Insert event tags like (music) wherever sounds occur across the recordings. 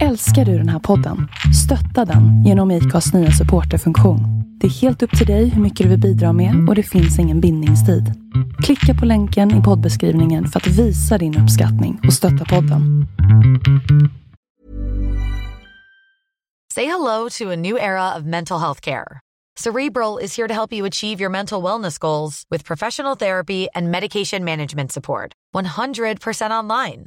Älskar du den här podden? Stötta den genom IKAs nya supporterfunktion. Det är helt upp till dig hur mycket du vill bidra med och det finns ingen bindningstid. Klicka på länken i poddbeskrivningen för att visa din uppskattning och stötta podden. Say hello to a new era of mental health care. Cerebral is here to help you achieve your mental wellness goals with professional therapy and medication management support. 100% online.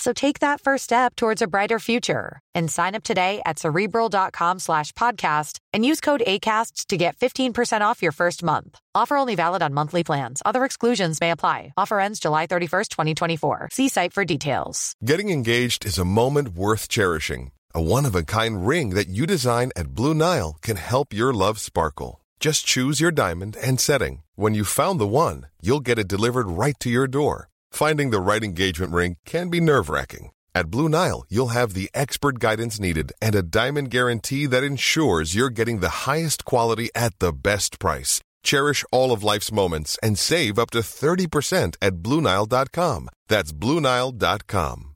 So take that first step towards a brighter future and sign up today at cerebral.com slash podcast and use code ACAST to get 15% off your first month. Offer only valid on monthly plans. Other exclusions may apply. Offer ends July 31st, 2024. See site for details. Getting engaged is a moment worth cherishing. A one of a kind ring that you design at Blue Nile can help your love sparkle. Just choose your diamond and setting. When you've found the one, you'll get it delivered right to your door. Finding the right engagement ring can be nerve wracking. At Blue Nile, you'll have the expert guidance needed and a diamond guarantee that ensures you're getting the highest quality at the best price. Cherish all of life's moments and save up to 30% at BlueNile.com. That's BlueNile.com.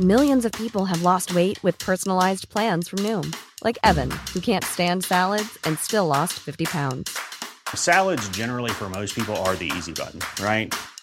Millions of people have lost weight with personalized plans from Noom, like Evan, who can't stand salads and still lost 50 pounds. Salads, generally, for most people, are the easy button, right?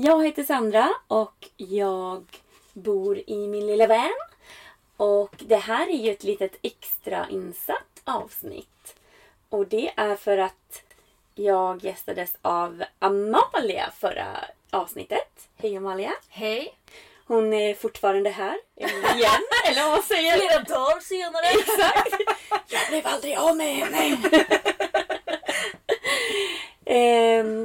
Jag heter Sandra och jag bor i min lilla van. Och det här är ju ett litet extra insatt avsnitt. Och det är för att jag gästades av Amalia förra avsnittet. Hej Amalia! Hej! Hon är fortfarande här. Igen, (laughs) eller vad säger jag? Flera dagar senare. Exakt! Jag blev aldrig av med henne. Nej, (laughs)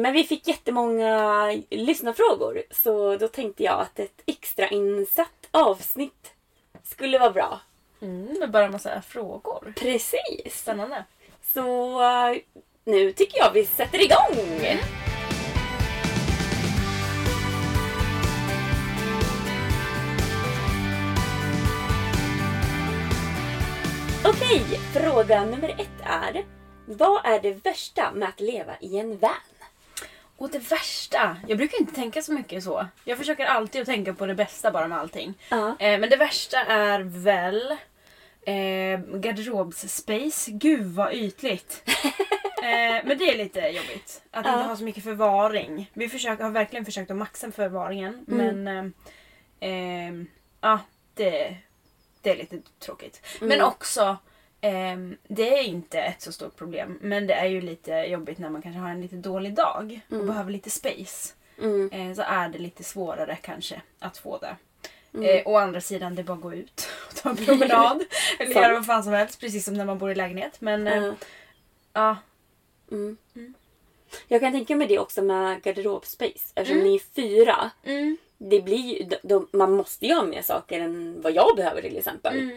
men vi fick jättemånga lyssnarfrågor. Så då tänkte jag att ett extra insatt avsnitt skulle vara bra. Mm, med bara en massa frågor. Precis. Spännande. Så eh, nu tycker jag vi sätter igång. Okej, fråga nummer ett är. Vad är det värsta med att leva i en van? Och det värsta. Jag brukar inte tänka så mycket så. Jag försöker alltid att tänka på det bästa bara med allting. Ja. Eh, men det värsta är väl eh, garderobsspace. Gud vad ytligt. (laughs) eh, men det är lite jobbigt. Att Ja. inte ha så mycket förvaring. Vi försöker, har verkligen försökt att maxa förvaringen. Men eh, eh, ja, det, det är lite tråkigt. Men också Ehm, det är inte ett så stort problem men det är ju lite jobbigt när man kanske har en lite dålig dag och behöver lite space. Mm. Eh, så är det lite svårare kanske att få det. Mm. Eh, å andra sidan, det är bara att gå ut (laughs) och ta en promenad. (laughs) eller göra vad fan som helst, precis som när man bor i lägenhet. Men eh, Ja. ja, Mm. Jag kan tänka mig det också med garderobspace. Eftersom Mm. ni är fyra. Det blir de, de, man måste ju ha mer saker än vad jag behöver till exempel.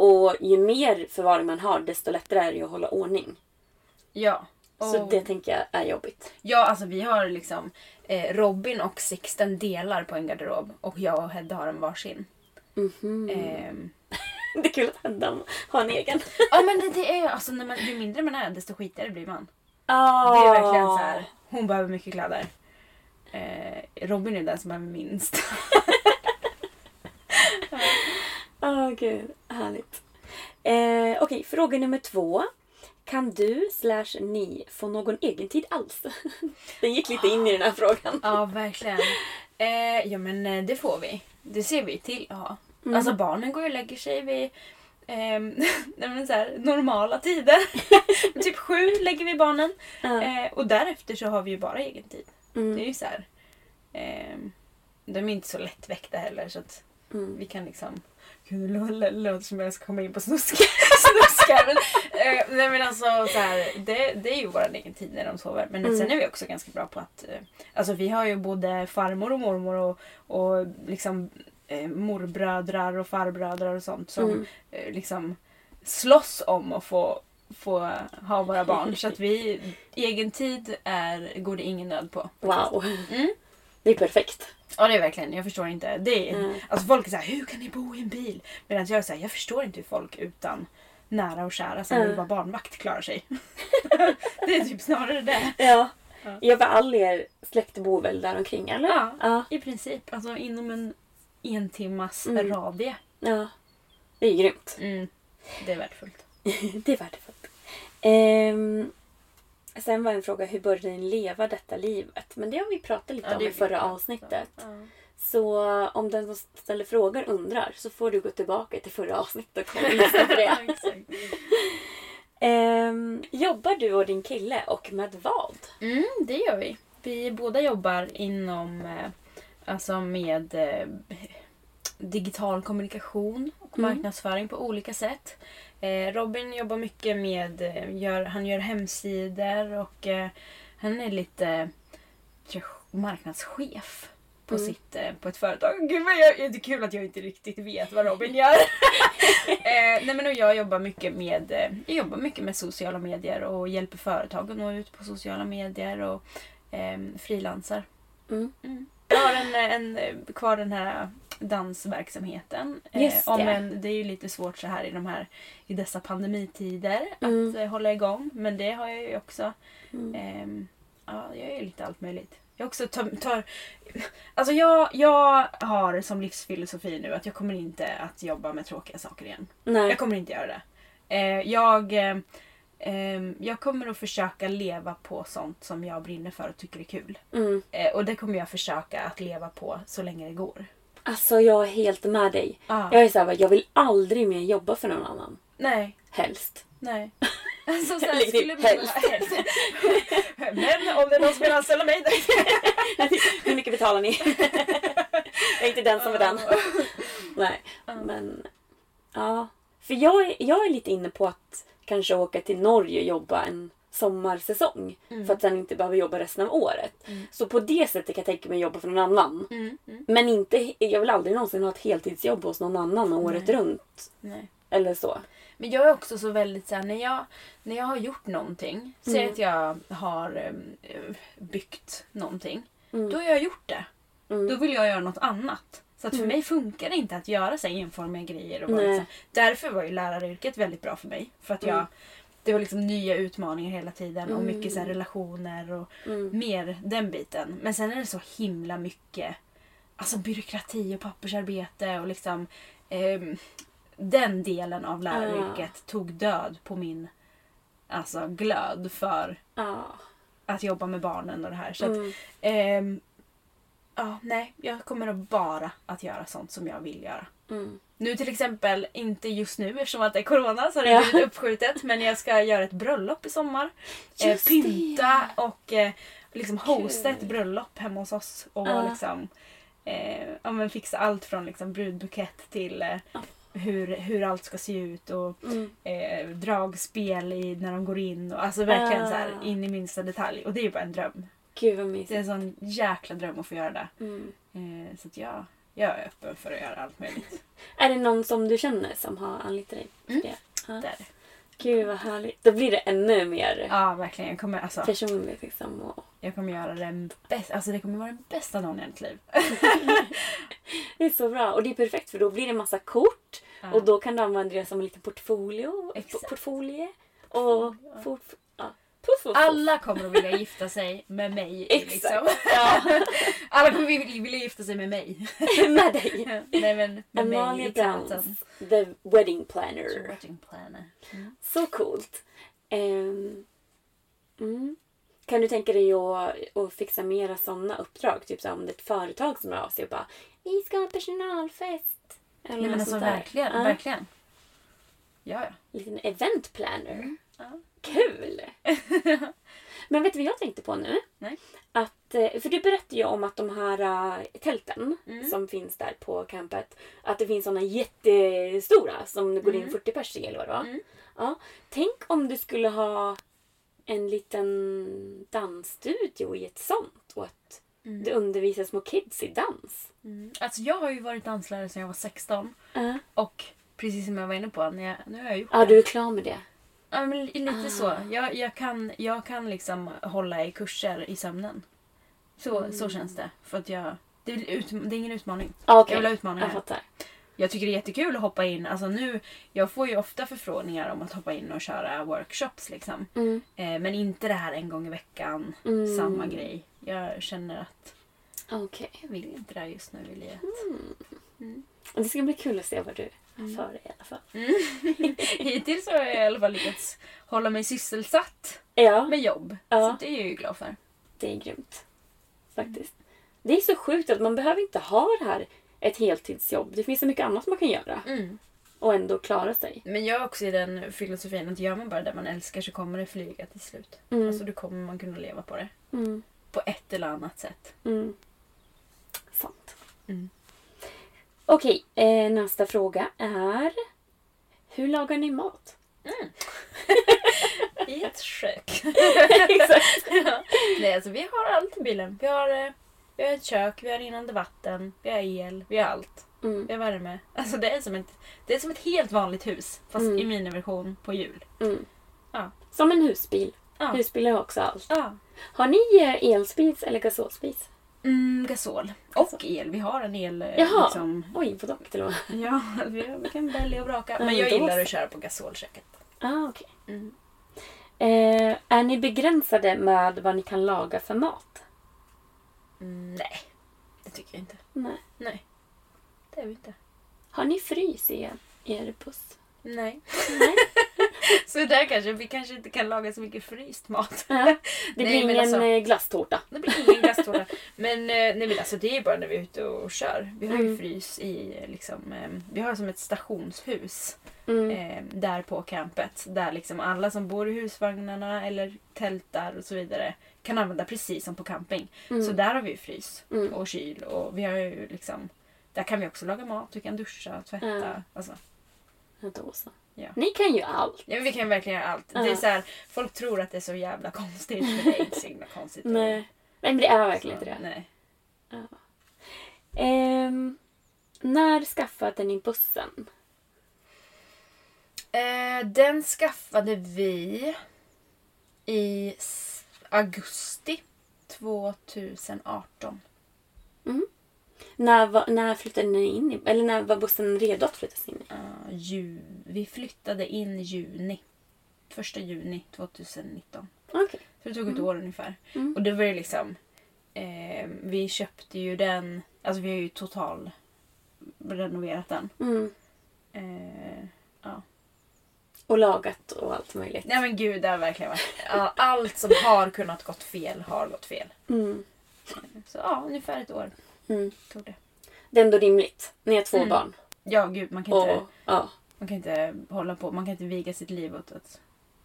Mm. Och ju mer förvaring man har desto lättare är det att hålla ordning. ja. Så Och- det tänker jag är jobbigt. Ja, alltså vi har liksom eh, Robin och Sixten delar på en garderob och jag och Hedda har en varsin. Mhm. Ehm, (laughs) Det är kul att Hedda har en egen. ja men det, det är alltså när man, ju mindre man är desto skitigare blir man. Ah. Det är verkligen så här. Hon behöver mycket kläder. Eh, Robin är den som behöver minst. (laughs) Åh gud, härligt. Eh, Okej, fråga nummer två. Kan du slash ni få någon egen tid alls? (laughs) Den gick lite in i den här frågan. ja, verkligen. Eh, ja men eh, det får vi. Det ser vi till att ha. Mm. Alltså barnen går och lägger sig vid (laughs) men så här, normala tider. (laughs) typ sju lägger vi barnen. Ja. Eh, och därefter så har vi ju bara egen tid. Mm. Det är ju så här. ehm, de är inte så lättväckta heller så att Mm. vi kan liksom... Gud, det lå- låter som jag ska komma in på snusk. (laughs) snuskar. Men, eh, nej men alltså så här, det, det är ju vår egen tid när de sover. Men Mm. sen är vi också ganska bra på att... Eh, alltså vi har ju både farmor och mormor och, och liksom eh, morbrödrar och farbrödrar och sånt som Mm. eh, liksom slåss om att få, få ha våra barn. Så att vi, egen tid är, går det ingen nöd på. Wow. Mm. Det är perfekt. Ja det är verkligen, jag förstår inte. Det är, Mm. Alltså folk är såhär, hur kan ni bo i en bil? Medan jag är såhär, jag förstår inte hur folk utan nära och kära som Mm. vill vara barnvakt klarar sig. (laughs) det är typ snarare det. Ja. Ja. Ja, för all er släkt bor väl där omkring eller? Ja, Ja. i princip. Alltså inom en en timmas Mm. radie. ja. Det är grymt. Mm. Det är värdefullt. (laughs) det är värdefullt. Ehm, sen var en fråga, hur började ni leva detta livet? Men det har vi pratat lite Ja, om det i förra fint. avsnittet. Ja. Så om den som ställer frågor undrar så får du gå tillbaka till förra avsnittet och kolla (laughs) lyssna på det. Ehm, jobbar du och din kille och med vad? Mm, det gör vi. Vi båda jobbar inom eh, alltså med eh, digital kommunikation och Mm. marknadsföring på olika sätt. Eh, Robin jobbar mycket med, eh, gör, han gör hemsidor och eh, han är lite jag, marknadschef på, Mm. sitt, eh, på ett företag. (laughs) Gud vad jag, det är kul att jag inte riktigt vet vad Robin gör. (laughs) eh, nej men och jag jobbar mycket med eh, jag jobbar mycket med sociala medier och hjälper företag att nå ut på sociala medier och eh, frilansar. Mm. Jag har en, en, kvar den här dansverksamheten. Just om det. en, det är ju lite svårt så här i, de här, i dessa pandemitider Mm. att eh, hålla igång. Men det har jag ju också. Mm. Ehm, ja, jag gör ju lite allt möjligt. Jag också tar, tar Alltså jag, jag har som livsfilosofi nu att jag kommer inte att jobba med tråkiga saker igen. Nej. Jag kommer inte göra det. Eh, jag, eh, ehm, jag kommer att försöka leva på sånt som jag brinner för och tycker är kul. Mm. Eh, och det kommer jag försöka att leva på så länge det går. Alltså jag är helt med dig. Ah. Jag är såhär, jag vill aldrig mer jobba för någon annan. Nej, Helst. nej. Alltså, så här, skulle helst. helst. Men om det är någon som vill anställa mig. (laughs) Hur mycket betalar ni? jag är inte den som är den. Nej, men ja. För jag är, jag är lite inne på att kanske åka till Norge och jobba en sommarsäsong. För att sen inte behöva jobba resten av året. Så på det sättet kan jag tänka mig att jobba för någon annan. Mm, mm, Men inte, jag vill aldrig någonsin ha ett heltidsjobb hos någon annan året Nej. runt. nej. Eller så. Men jag är också så väldigt såhär, när jag, när jag har gjort någonting, säg Mm. att jag har eh, byggt någonting. Mm. Då har jag gjort det. Mm. Då vill jag göra något annat. Så att för Mm. mig funkar det inte att göra så enformiga grejer. Och Nej. liksom. Därför var ju läraryrket väldigt bra för mig. För att jag, Mm. Det var liksom nya utmaningar hela tiden och Mm. mycket så här relationer och Mm. mer den biten. Men sen är det så himla mycket alltså byråkrati och pappersarbete och liksom ehm, den delen av läraryrket Ah. tog död på min alltså, glöd för Ja. att jobba med barnen och det här. Så att, Mm. ehm, ja, nej, jag kommer att bara att göra sånt som jag vill göra. Mm. Nu till exempel, inte just nu eftersom att det är corona så har det Ja. blivit uppskjutet. Men jag ska göra ett bröllop i sommar. Eh, pynta det. och eh, liksom hosta ett bröllop hemma hos oss. Och Ja. liksom, eh, ja, men fixa allt från liksom brudbukett till eh, hur, hur allt ska se ut. Och Mm. eh, dragspel i, när de går in. Och, alltså verkligen så här Ah. in i minsta detalj. Och det är ju bara en dröm. Gud vad Det är mysigt. en sån jäkla dröm att få göra det. Mm. Eh, så att jag, jag är öppen för att göra allt möjligt. (laughs) Är det någon som du känner som har anlitat dig? för Mm. det? Ja. Där. Gud vad härligt. Då blir det ännu mer Ja, verkligen. Jag kommer, alltså, personligt liksom. Och... jag kommer göra den bästa, alltså det kommer vara den bästa dagen i mitt liv. (laughs) Det är så bra. Och det är perfekt för då blir det massa kort. Ja. Och då kan du använda det som en liten portfolio. Exakt. Portfolie. Och fort. Puff, puff, puff. Alla kommer att vilja gifta sig med mig. (laughs) Exakt. Liksom. Ja. (laughs) Alla kommer vilja vilja gifta sig med mig. (laughs) med dig. Nej men med mig Amalia täten. Browns, the wedding planner. Wedding planner. Mm. Så coolt. Ehm, mm. Kan du tänka dig att, att fixa mera sådana uppdrag? Typ så om det är ett företag som hör av sig och bara, 'Vi ska ha personalfest'. Eller Nej, men alltså verkligen, Ja. verkligen. Ja, ja. liten event planner. Mm. Ja. Kul! Men vet du vad jag tänkte på nu? Nej. Att, eh, för du berättade ju om att de här äh, tälten Mm. som finns där på campet, att det finns såna jättestora som det går in 40 pers i eller vad det var. Mm. Ja. Tänk om du skulle ha en liten dansstudio i ett sånt och att du undervisar små kids i dans. Alltså jag har ju varit danslärare sedan jag var 16. Ja, Och precis som jag var inne på, när jag, nu har jag gjort Ja, det. du är klar med det. Ja, men li- lite så. Jag, jag, kan, jag kan liksom hålla i kurser i sömnen. Så, så känns det. För att jag, det, är, ut, det är ingen utmaning. Ja, okej. Jag vill ha utmaningar. Jag fattar. Jag tycker det är jättekul att hoppa in. Alltså nu, jag får ju ofta förfrågningar om att hoppa in och köra workshops. Liksom. Mm. Eh, men inte det här en gång i veckan. Mm. Samma grej. Jag känner att Okej. jag vill inte det här just nu i livet. Det ska bli kul att se vad du har för dig i alla fall. (laughs) Hittills har jag i alla fall lyckats hålla mig sysselsatt Ja, med jobb. Ja. Så det är jag ju glad för. det är grymt. Faktiskt. Det är så sjukt att man behöver inte ha det här ett heltidsjobb. Det finns så mycket annat man kan göra och ändå klara sig. Men jag är också i den filosofin att gör man bara det man älskar så kommer det flyga till slut. Mm. Alltså då kommer man kunna leva på det. Mm. På ett eller annat sätt. Mm. Sant. Mm. Okej, eh, nästa fråga är Hur lagar ni mat? (laughs) I ett kök. (laughs) Exakt. ja. Nej, alltså vi har allt i bilen. Vi har, eh, vi har ett kök, vi har rinnande vatten, vi har el, vi har allt. Mm. Vi har värme. Alltså det är som ett, det är som ett helt vanligt hus. Fast Mm. i miniversion på hjul. Mm. Ja. Som en husbil. Ja. Husbilar har också allt. Ja. Har ni eh, elspis eller gasolspis? Mm, gasol. Och el. Vi har en el. eh, Jaha. Liksom, Oj, både och till och med. (laughs) ja, vi, vi kan välja och vraka. Men jag gillar att köra på gasolköket. Ah, okej. Mm. Eh, är ni begränsade med vad ni kan laga för mat? Mm, nej, det tycker jag inte. Nej. Nej, det är vi inte. Har ni frys i er, i er buss? Nej. Nej. (laughs) Så där kanske, vi kanske inte kan laga så mycket fryst mat. Ja. Det (laughs) Nej, blir men ingen alltså- eh, glasstårta. Det blir ingen glasstårta. Men, eh, nej, men alltså, det är bara när vi är ute och kör. Vi har ju Mm. frys i liksom, eh, vi har som ett stationshus Mm. eh, där på campet. Där liksom alla som bor i husvagnarna eller tältar och så vidare kan använda precis som på camping. Mm. Så där har vi ju frys Mm. och kyl och vi har ju liksom där kan vi också laga mat, vi kan duscha, tvätta. Alltså, Ja, då så. Ja. Ni kan ju allt. ja, men vi kan verkligen göra allt. Ja. Det är så här, folk tror att det är så jävla konstigt men det är inte så himla konstigt. (laughs) Nej. Nej, men det är Så, verkligen inte det. Nej. Ehm, när skaffade ni bussen? Eh, den skaffade vi i s- augusti 2018. När, var, när flyttade ni in i, Eller när var bussen redo att flyttas in i? Uh, ju, vi flyttade in juni. Första juni 2019. Okej. Så det tog ett år ungefär. Mm. Och det var ju liksom... Eh, vi köpte ju den... Alltså vi har ju total renoverat den. Mm. Eh, ja. Och lagat och allt möjligt. Nej men gud, det har verkligen varit... Allt som har kunnat gått fel har gått fel. Mm. Så ja, ungefär ett år Mm. tog det. Det är ändå rimligt. Ni har två Mm. barn. Ja, gud, man kan, Och, inte, ja. man kan inte hålla på. Man kan inte viga sitt liv åt att,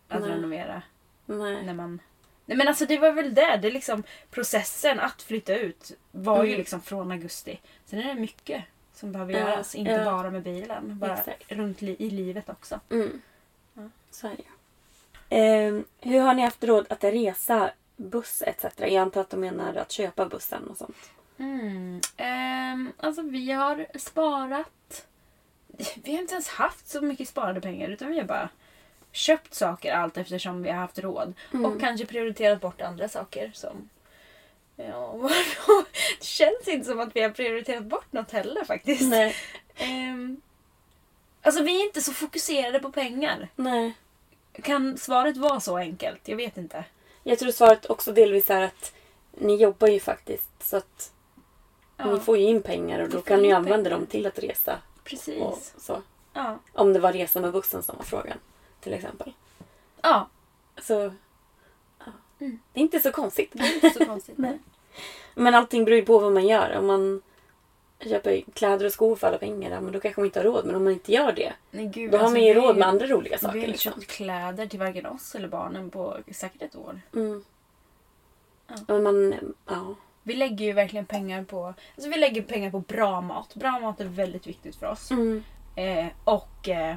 att Nej. renovera. Nej. När man... Nej men alltså det var väl det. det är liksom, processen att flytta ut var ju Mm. liksom från augusti. Sen är det mycket som behöver Ja, göras. Inte ja. bara med bilen. Bara Exakt. runt li- i livet också. Mm. Ja. Så är det ju. Ehm, hur har ni haft råd att resa buss etc? Jag antar att de menar att köpa bussen och sånt. Mm. Ehm, alltså vi har sparat. (laughs) Vi har inte ens haft så mycket sparade pengar utan vi har bara köpt saker allt eftersom vi har haft råd. Mm. Och kanske prioriterat bort andra saker som... Ja, (laughs) det känns inte som att vi har prioriterat bort något heller faktiskt. Nej. Ehm, alltså vi är inte så fokuserade på pengar. Nej. Kan svaret vara så enkelt? Jag vet inte. Jag tror svaret också delvis är att ni jobbar ju faktiskt så att Ja, ni får ju in pengar och då kan ni använda dem till att resa. precis. Och så. Ja. Om det var resa med bussen som var frågan. Till exempel. ja, Så ja. Mm. det är inte så konstigt. det är inte så konstigt. (laughs) Nej. Men allting beror ju på vad man gör. Om man köpa kläder och skor för alla pengar, men då kanske man inte har råd. Men om man inte gör det, Nej, gud, då har alltså, man ju råd med andra roliga Vi har saker. inte Liksom. köpt kläder till varken oss eller barnen på säkert ett år. Mm. Ja. Men man, ja. Vi lägger ju verkligen pengar på alltså vi lägger pengar på bra mat. Bra mat är väldigt viktigt för oss. Mm. Eh, och eh,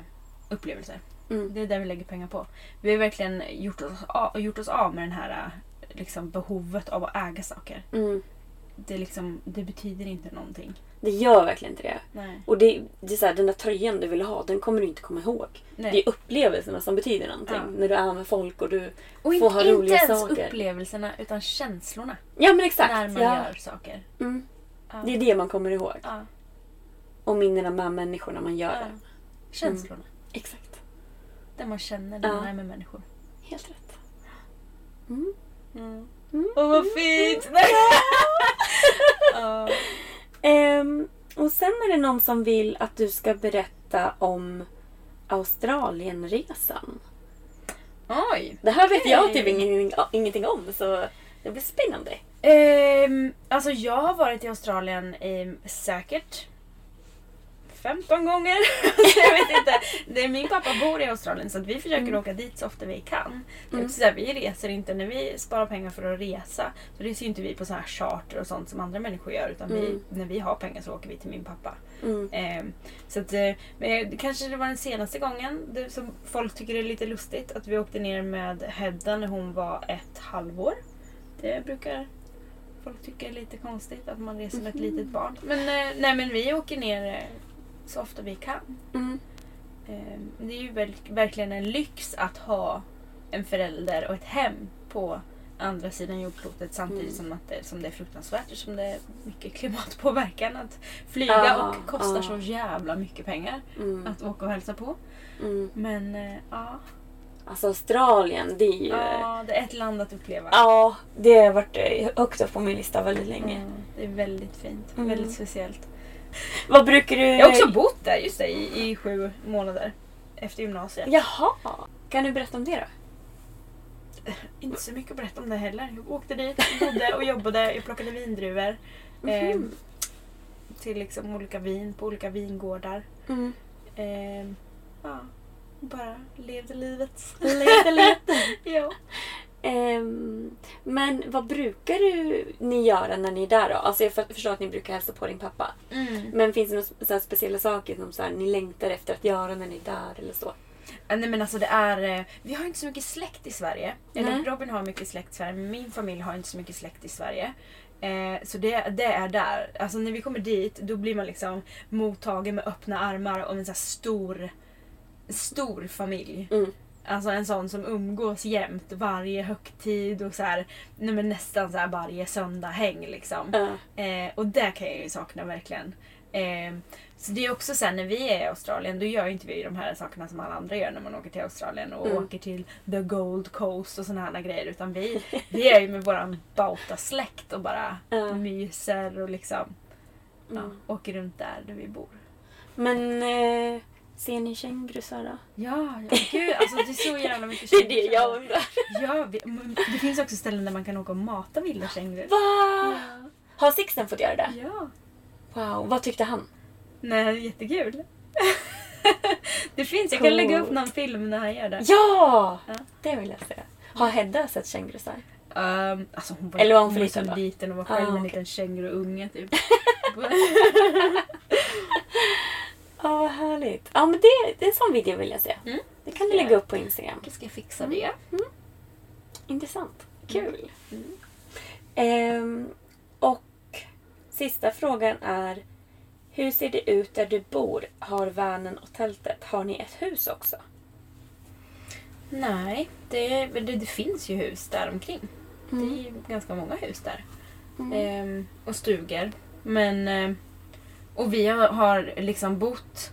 upplevelser. Mm. Det är där vi lägger pengar på. Vi har verkligen gjort oss av, gjort oss av med den här eh, liksom, behovet av att äga saker. Mm. Det, liksom, det betyder inte någonting. Det gör verkligen inte det. Nej. Och det, det är så här, den där tröjan du vill ha, den kommer du inte komma ihåg. Nej. Det är upplevelserna som betyder någonting. Ja. När du är med folk och du och får ha roliga inte ens saker. upplevelserna utan känslorna. Ja men exakt. När man ja. gör saker. Mm. Ja. Det är det man kommer ihåg. Ja. Och minnena med människorna man gör det. Känslorna. Exakt. Det man känner när man är med människor. Helt rätt. Mm. Mm. Mm. Åh vad fint! (laughs) Ja. (laughs) Ehm, och sen är det någon som vill att du ska berätta om Australienresan. Oj! Det här vet jag typ ingenting, ingenting om så det blir spännande. Ehm, alltså jag har varit i Australien i säkert 15 gånger. (laughs) jag vet inte. Det min pappa bor i Australien så att vi försöker åka dit så ofta vi kan. Mm. så här, vi reser inte när vi sparar pengar för att resa. Så reser ju inte vi på så här charter och sånt som andra människor gör. Utan vi, Mm. när vi har pengar så åker vi till min pappa. Mm. Ehm, så att, eh, men kanske det var den senaste gången det, som folk tycker det är lite lustigt att vi åkte ner med Hedda när hon var ett halvår. Det brukar folk tycka är lite konstigt att man reser med ett litet barn. Men, eh, nej, men vi åker ner eh, så ofta vi kan. Mm. Ehm, det är ju verkligen en lyx att ha en förälder och ett hem på andra sidan jordklotet samtidigt Mm. som, att det, som det är fruktansvärt som det är mycket klimatpåverkan att flyga Ja, och kostar ja. så jävla mycket pengar Mm. att åka och hälsa på. Mm. Men eh, ja, Alltså Australien, det är ju... ja, det är ett land att uppleva. Ja, det har varit högt upp på min lista väldigt länge. Det är väldigt fint. Mm. Väldigt speciellt. (laughs) Vad brukar du... Jag har också bott där just det, i, i sju månader. Efter gymnasiet. Jaha! Kan du berätta om det då? Inte så mycket att berätta om det heller. Jag åkte dit, bodde och jobbade. Jag plockade vindruvor. Eh, Mhm. till liksom olika vin på olika vingårdar. Mm. Eh, ja, bara levde livet. Lite, lite. (laughs) ja. Ehm, men vad brukar du, ni göra när ni är där då? Alltså jag för- förstår att ni brukar hälsa på din pappa. Mm. Men finns det några speciella saker som så här, ni längtar efter att göra när ni är där eller så? Eh, Nej men alltså det är... eh, Vi har inte så mycket släkt i Sverige. Eller Nej. Robin har mycket släkt i Sverige men min familj har inte så mycket släkt i Sverige. Eh, så det, det är där. Alltså när vi kommer dit då blir man liksom mottagen med öppna armar av en så här stor, stor familj. Mm. Alltså en sån som umgås jämt varje högtid och så här, nej men nästan så här varje söndag häng liksom. Ja. Eh, och det kan jag ju sakna verkligen. Eh, så det är också så här, när vi är i Australien då gör inte vi de här sakerna som alla andra gör när man åker till Australien och Mm. åker till the Gold Coast och såna här grejer. Utan vi, vi är ju med våran Bauta-släkt och bara Ja. myser och liksom ja, Mm. åker runt där, där vi bor. Men eh, ser ni kängurusar då? Ja, ja gud alltså det är så jävla mycket (laughs) Det är det kängurusar. jag undrar. Ja, det finns också ställen där man kan åka och mata vilda kängurur. Va? Har Sixten fått göra det? Ja. Wow, vad tyckte han? Nej, jättekul. (laughs) det finns, jag kan Cool. lägga upp någon film när han gör det. Ja! Ja. Det vill jag se. Har Hedda sett kängurusar? Um, alltså hon var, Eller var hon för var liten så då? liten och var själv Ah, en okej. liten känguruunge typ. (laughs) Ja, vad härligt. Ja, men det, det är en sån video vill jag se. Mm. Det kan du lägga upp på Instagram. Jag ska fixa det. Intressant. Kul. Ehm, och sista frågan är Hur ser det ut där du bor? Har vanen och tältet? Har ni ett hus också? Nej, det, det, det finns ju hus där omkring. Det är ju ganska många hus där. Ehm, och stugor. Men... ehm, och vi har, har liksom bott...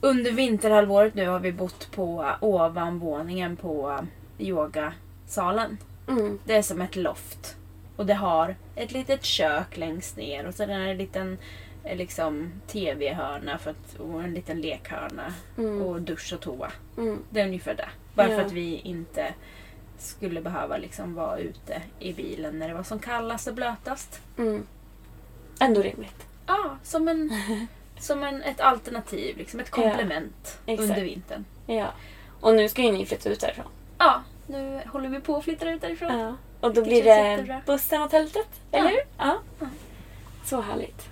Under vinterhalvåret nu har vi bott på ovanvåningen på yogasalen. Mm. Det är som ett loft. Och det har ett litet kök längst ner och sen är det en liten eh, liksom, tv-hörna för att, och en liten lekhörna. Mm. Och dusch och toa. Mm. Det är ungefär det. Bara Ja. för att vi inte skulle behöva liksom vara ute i bilen när det var som kallast och blötast. Mm. Ändå rimligt. Ja, som, en, (laughs) som en, ett alternativ, liksom ett komplement exakt. under vintern. Ja. Och nu ska ju ni flytta ut därifrån. Ja, nu håller vi på att flytta ut därifrån. Ja. Och då Det blir det bussen och tältet, Ja. eller hur? Ja. Så härligt.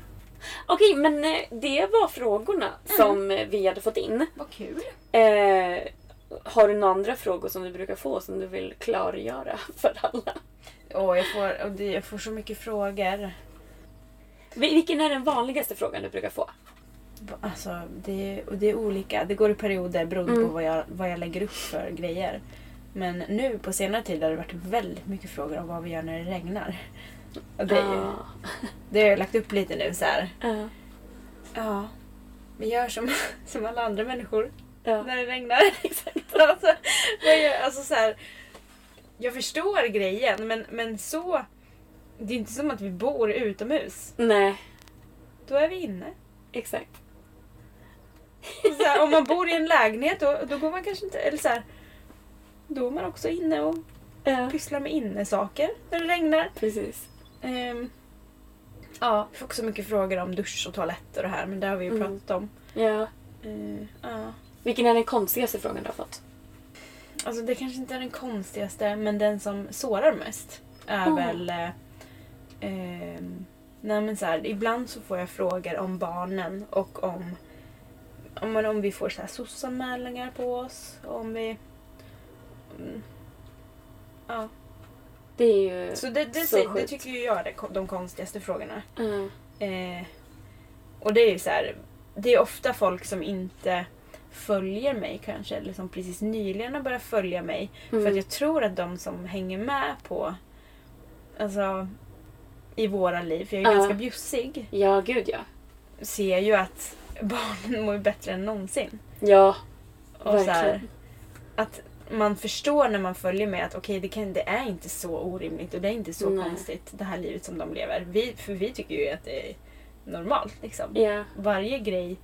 Okej, men eh, det var frågorna som eh, vi hade fått in. Vad kul. Eh, har du några andra frågor som du brukar få som du vill klargöra för alla? Åh, jag, får, jag får så mycket frågor. Vil- Vilken är den vanligaste frågan du brukar få? Alltså, det, och det är olika. Det går i perioder beroende Mm. på vad jag, vad jag lägger upp för grejer. Men nu på senare tid har det varit väldigt mycket frågor om vad vi gör när det regnar. Och det, är ju- Ah. det har jag lagt upp lite nu så här. Ja. Vi gör som, (laughs) som alla andra människor Ja. när det regnar. (laughs) Exakt. Alltså, vad gör, alltså så här, jag förstår grejen men, men så... Det är inte som att vi bor utomhus. Nej, Då är vi inne. exakt. Så här, om man bor i en lägenhet då, då går man kanske inte... Eller så här, då är man också inne och Ja. pysslar med innesaker när det regnar. Precis. Ehm, ja, jag får också mycket frågor om dusch och toalett och det här men det har vi ju Mm. pratat om. Ja. Ehm, ja. Vilken är den konstigaste frågan du har fått? Alltså det kanske inte är den konstigaste men den som sårar mest är Mm. väl... Eh, nej men så här, ibland så får jag frågor om barnen och om om, man, om vi får så här SOS-anmälningar på oss. Om vi... Mm, ja. Det är ju Så det, det, så det, sjukt. tycker ju jag är de konstigaste frågorna. Mm. Eh, och det är ju så här, det är ofta folk som inte följer mig kanske, eller som precis nyligen har börjat följa mig. Mm. För att jag tror att de som hänger med på, alltså i våra liv, för jag är Ja. ganska bjussig, Ja, gud ja. ser ju att (laughs) barnen mår bättre än någonsin. Ja, Och så här, verkligen. att man förstår när man följer med att okej, det, kan, det är inte så orimligt och det är inte så Nej. konstigt det här livet som de lever. Vi, för vi tycker ju att det är normalt. Liksom. Ja. Varje grej,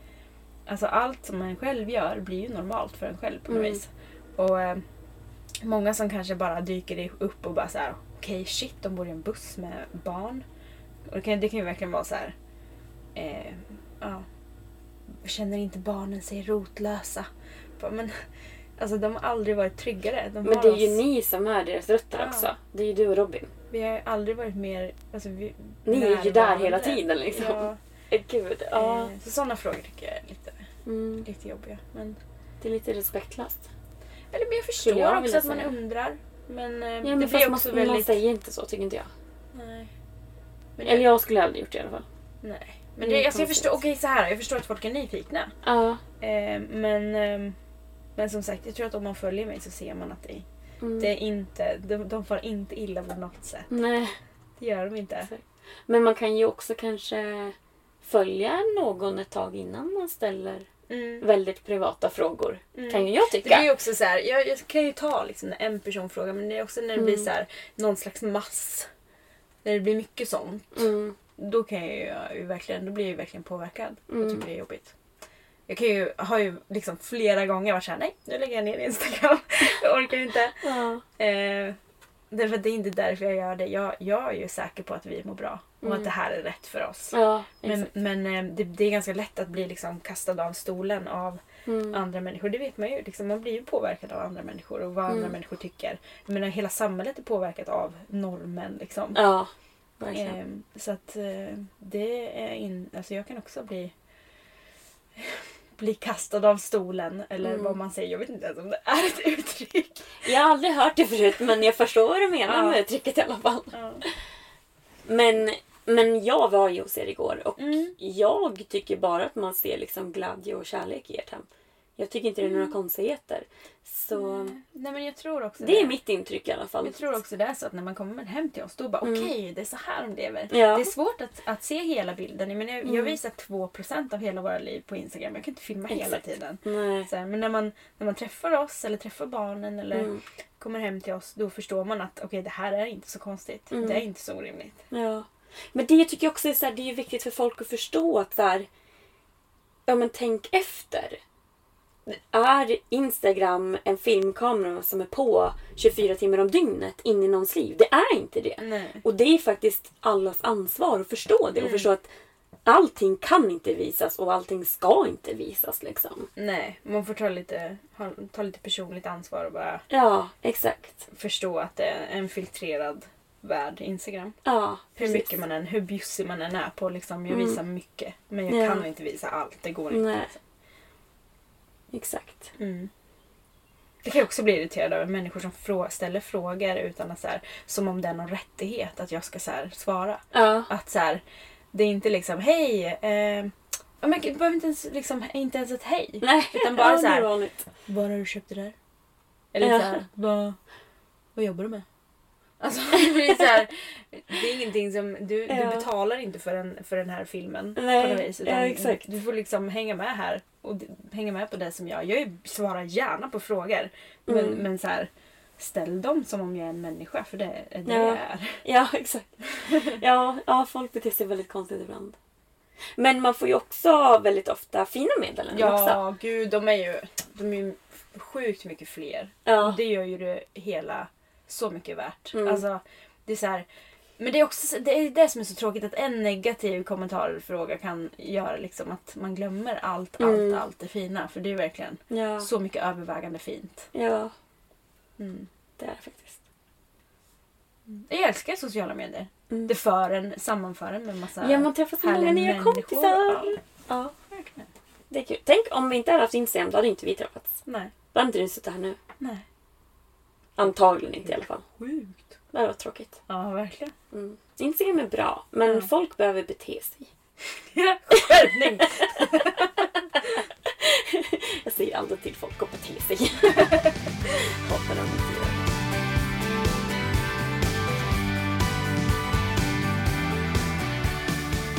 alltså allt som man själv gör blir ju normalt för en själv på något Mm. vis. Och eh, många som kanske bara dyker upp och bara så här: okej shit, de bor i en buss med barn. Och det kan, det kan ju verkligen vara så här. Eh, ja, känner inte barnen sig rotlösa? Men alltså de har aldrig varit tryggare. De Men det är ju oss- ni som är deras rötter Ja. också. Det är ju du och Robin. Vi har ju aldrig varit mer... Alltså, vi, Ni är ju där hela tiden liksom. Ja, (laughs) Gud, ja. eh, så sådana frågor tycker jag är lite, Mm. lite jobbiga. Men, Det är lite respektlöst. eller, men jag förstår jag också att man undrar. Men, eh, Ja, det men blir fast också man, väldigt... man säger inte så, tycker inte jag. Nej. Men Eller jag skulle aldrig gjort det i alla fall. Nej. Men Det det, alltså, jag förstår, okej så här, jag förstår att folk är nyfikna. Ja. Eh, men, eh, men som sagt, jag tror att om man följer mig så ser man att det, Mm. det är inte, de, de får inte illa på något sätt. Nej. Det gör de inte. Exakt. Men man kan ju också kanske följa någon ett tag innan man ställer Mm. väldigt privata frågor. Mm. Kan ju jag Det tycka. blir ju också så här, jag, jag kan ju ta liksom en person frågar men det är också när det blir Mm. så här, någon slags mass. När det blir mycket sånt. Mm. Då kan jag ju, jag ju verkligen, då blir jag ju verkligen påverkad. Jag Mm. tycker det är jobbigt. Jag kan ju, har ju liksom flera gånger varit såhär, nej nu lägger jag ner Instagram. (laughs) jag orkar inte. Ja. Eh, därför att det är inte därför jag gör det. Jag, jag är ju säker på att vi mår bra. Och Mm. att det här är rätt för oss. ja, Men, men eh, det, det är ganska lätt att bli liksom kastad av stolen av Mm. andra människor. Det vet man ju. Liksom, man blir ju påverkad av andra människor och vad andra Mm. människor tycker. Jag menar, hela samhället är påverkat av normen. Liksom. Ja, verkligen. Ehm, så att eh, det är in, alltså jag kan också bli (laughs) bli kastad av stolen eller Mm. vad man säger. Jag vet inte ens om det är ett uttryck. Jag har aldrig hört det förut men jag förstår vad du menar Ja. med uttrycket i alla fall. Ja. Men, men jag var ju hos er igår och Mm. jag tycker bara att man ser liksom glädje och kärlek i ert hem. Jag tycker inte det är några konstigheter. Så Nej men jag tror också det är mitt intryck i alla fall. Jag tror också det är så att när man kommer hem till oss då bara Mm. okej det är så här de lever. Ja. Det är svårt att, att se hela bilden. Jag, menar, jag, jag Mm. visar 2% av hela våra liv på Instagram. Jag kan inte filma hela Exakt. tiden. Nej. Så här, men när man, när man träffar oss eller träffar barnen eller Mm. kommer hem till oss då förstår man att okej det här är inte så konstigt. Mm. Det är inte så orimligt. Ja. Men det tycker jag också är, så här, det är viktigt för folk att förstå att så här, ja men tänk efter. Är Instagram en filmkamera som är på 24 timmar om dygnet in i någons liv? Det är inte det. Nej. Och det är faktiskt allas ansvar att förstå det och Mm. förstå att allting kan inte visas och allting ska inte visas liksom. Nej, man får ta lite, ta lite personligt ansvar och bara Ja, exakt. förstå att det är en filtrerad värld, Instagram. Ja, Hur mycket man än, hur bjussig man än är på liksom. Jag visar mycket. Men jag Ja. kan inte visa allt. Det går inte. Nej. Liksom. Exakt. Mm. Det kan jag också bli irriterad över människor som frå- ställer frågor utan att så här, som om det är någon rättighet att jag ska så här, svara. Ja. Att så här, det är inte liksom hej. Eh, ja, men det behöver inte ens, liksom, inte ens ett hej. Nej, Utan bara ja, så här, var har du köpt det där? Eller Ja. så här, vad, vad jobbar du med? Alltså (laughs) det blir så här, det är ingenting som, du, Ja. du betalar inte för, en, för den här filmen Nej, på vis. ja, exakt. Du får liksom hänga med här och hänga med på det som jag, jag svarar gärna på frågor. Men, Mm. men så här, ställ dem som om jag är en människa för det är det Ja. jag är. Ja, (laughs) exakt. Ja, ja, folk beter sig väldigt konstigt ibland. Men man får ju också väldigt ofta fina meddelanden också. Ja, gud de är ju, de är ju sjukt mycket fler. Ja. Och det gör ju det hela så mycket värt. Mm. Alltså, det är så här, men det är också så- det, är det som är så tråkigt att en negativ kommentarfråga kan göra liksom att man glömmer allt, Mm. allt, allt det fina. För det är verkligen Ja. så mycket övervägande fint. ja, Mm. det är det faktiskt. Jag älskar sociala medier. Mm. Det för en, sammanför en med massa Ja, man träffar så många nya kompisar. Ja, Ja, verkligen. det är kul. Tänk om vi inte hade haft Instagram, då hade inte vi träffats. Nej. Då hade inte du suttit här nu. Nej. Antagligen inte i alla fall. Sjukt. Det varit tråkigt. Ja, verkligen. Mm. Instagram är bra, men Ja. folk behöver bete sig. (laughs) Skärpning! (laughs) Jag säger aldrig till folk att bete sig. (laughs) Hatar dem inte gör.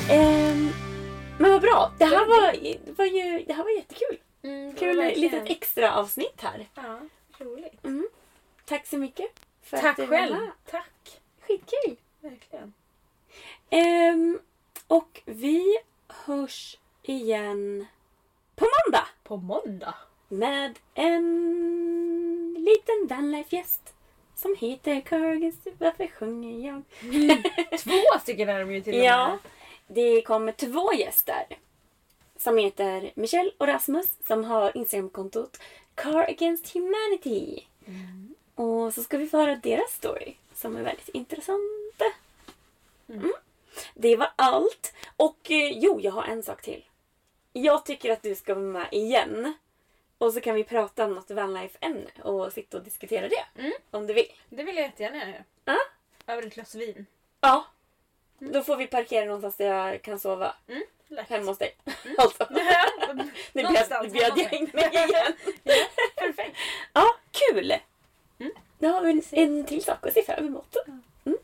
Ehm, men vad bra. Det här var, det var, ju, det här var jättekul. Mm, Kul litet extra avsnitt här. Ja, roligt. Mm. Tack så mycket. För Tack att du var själv. med. Tack. Skitkul. Verkligen. Ehm, och vi hörs igen på måndag På måndag. med en liten vanlife-gäst som heter Cargans. Varför sjunger jag? (laughs) Två stycken är de ju till och med. Ja, det kommer två gäster som heter Michelle och Rasmus som har Instagramkontot Car Against Humanity. Och så ska vi få höra deras story som är väldigt intressant. Mm. Det var allt. Och eh, jo, jag har en sak till. Jag tycker att du ska vara med igen. Och så kan vi prata om något vanlife-ämne och sitta och diskutera det. Mm. Om du vill. Det vill jag jättegärna göra. Ja. Över ett glas vin. Ja. Då får vi parkera någonstans där jag kan sova. Mm. Lätt. Hemma hos dig. (laughs) Alltså. (laughs) Nu bjöd, nu jag in mig igen. (laughs) Perfekt. Ja, kul! Mm. Då har vi en, till sak att se fram emot. Mm.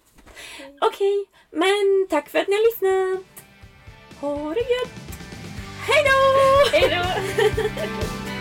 Okej, men tack för att ni har lyssnat. Ha det gött! Hej då! Hej då! (laughs)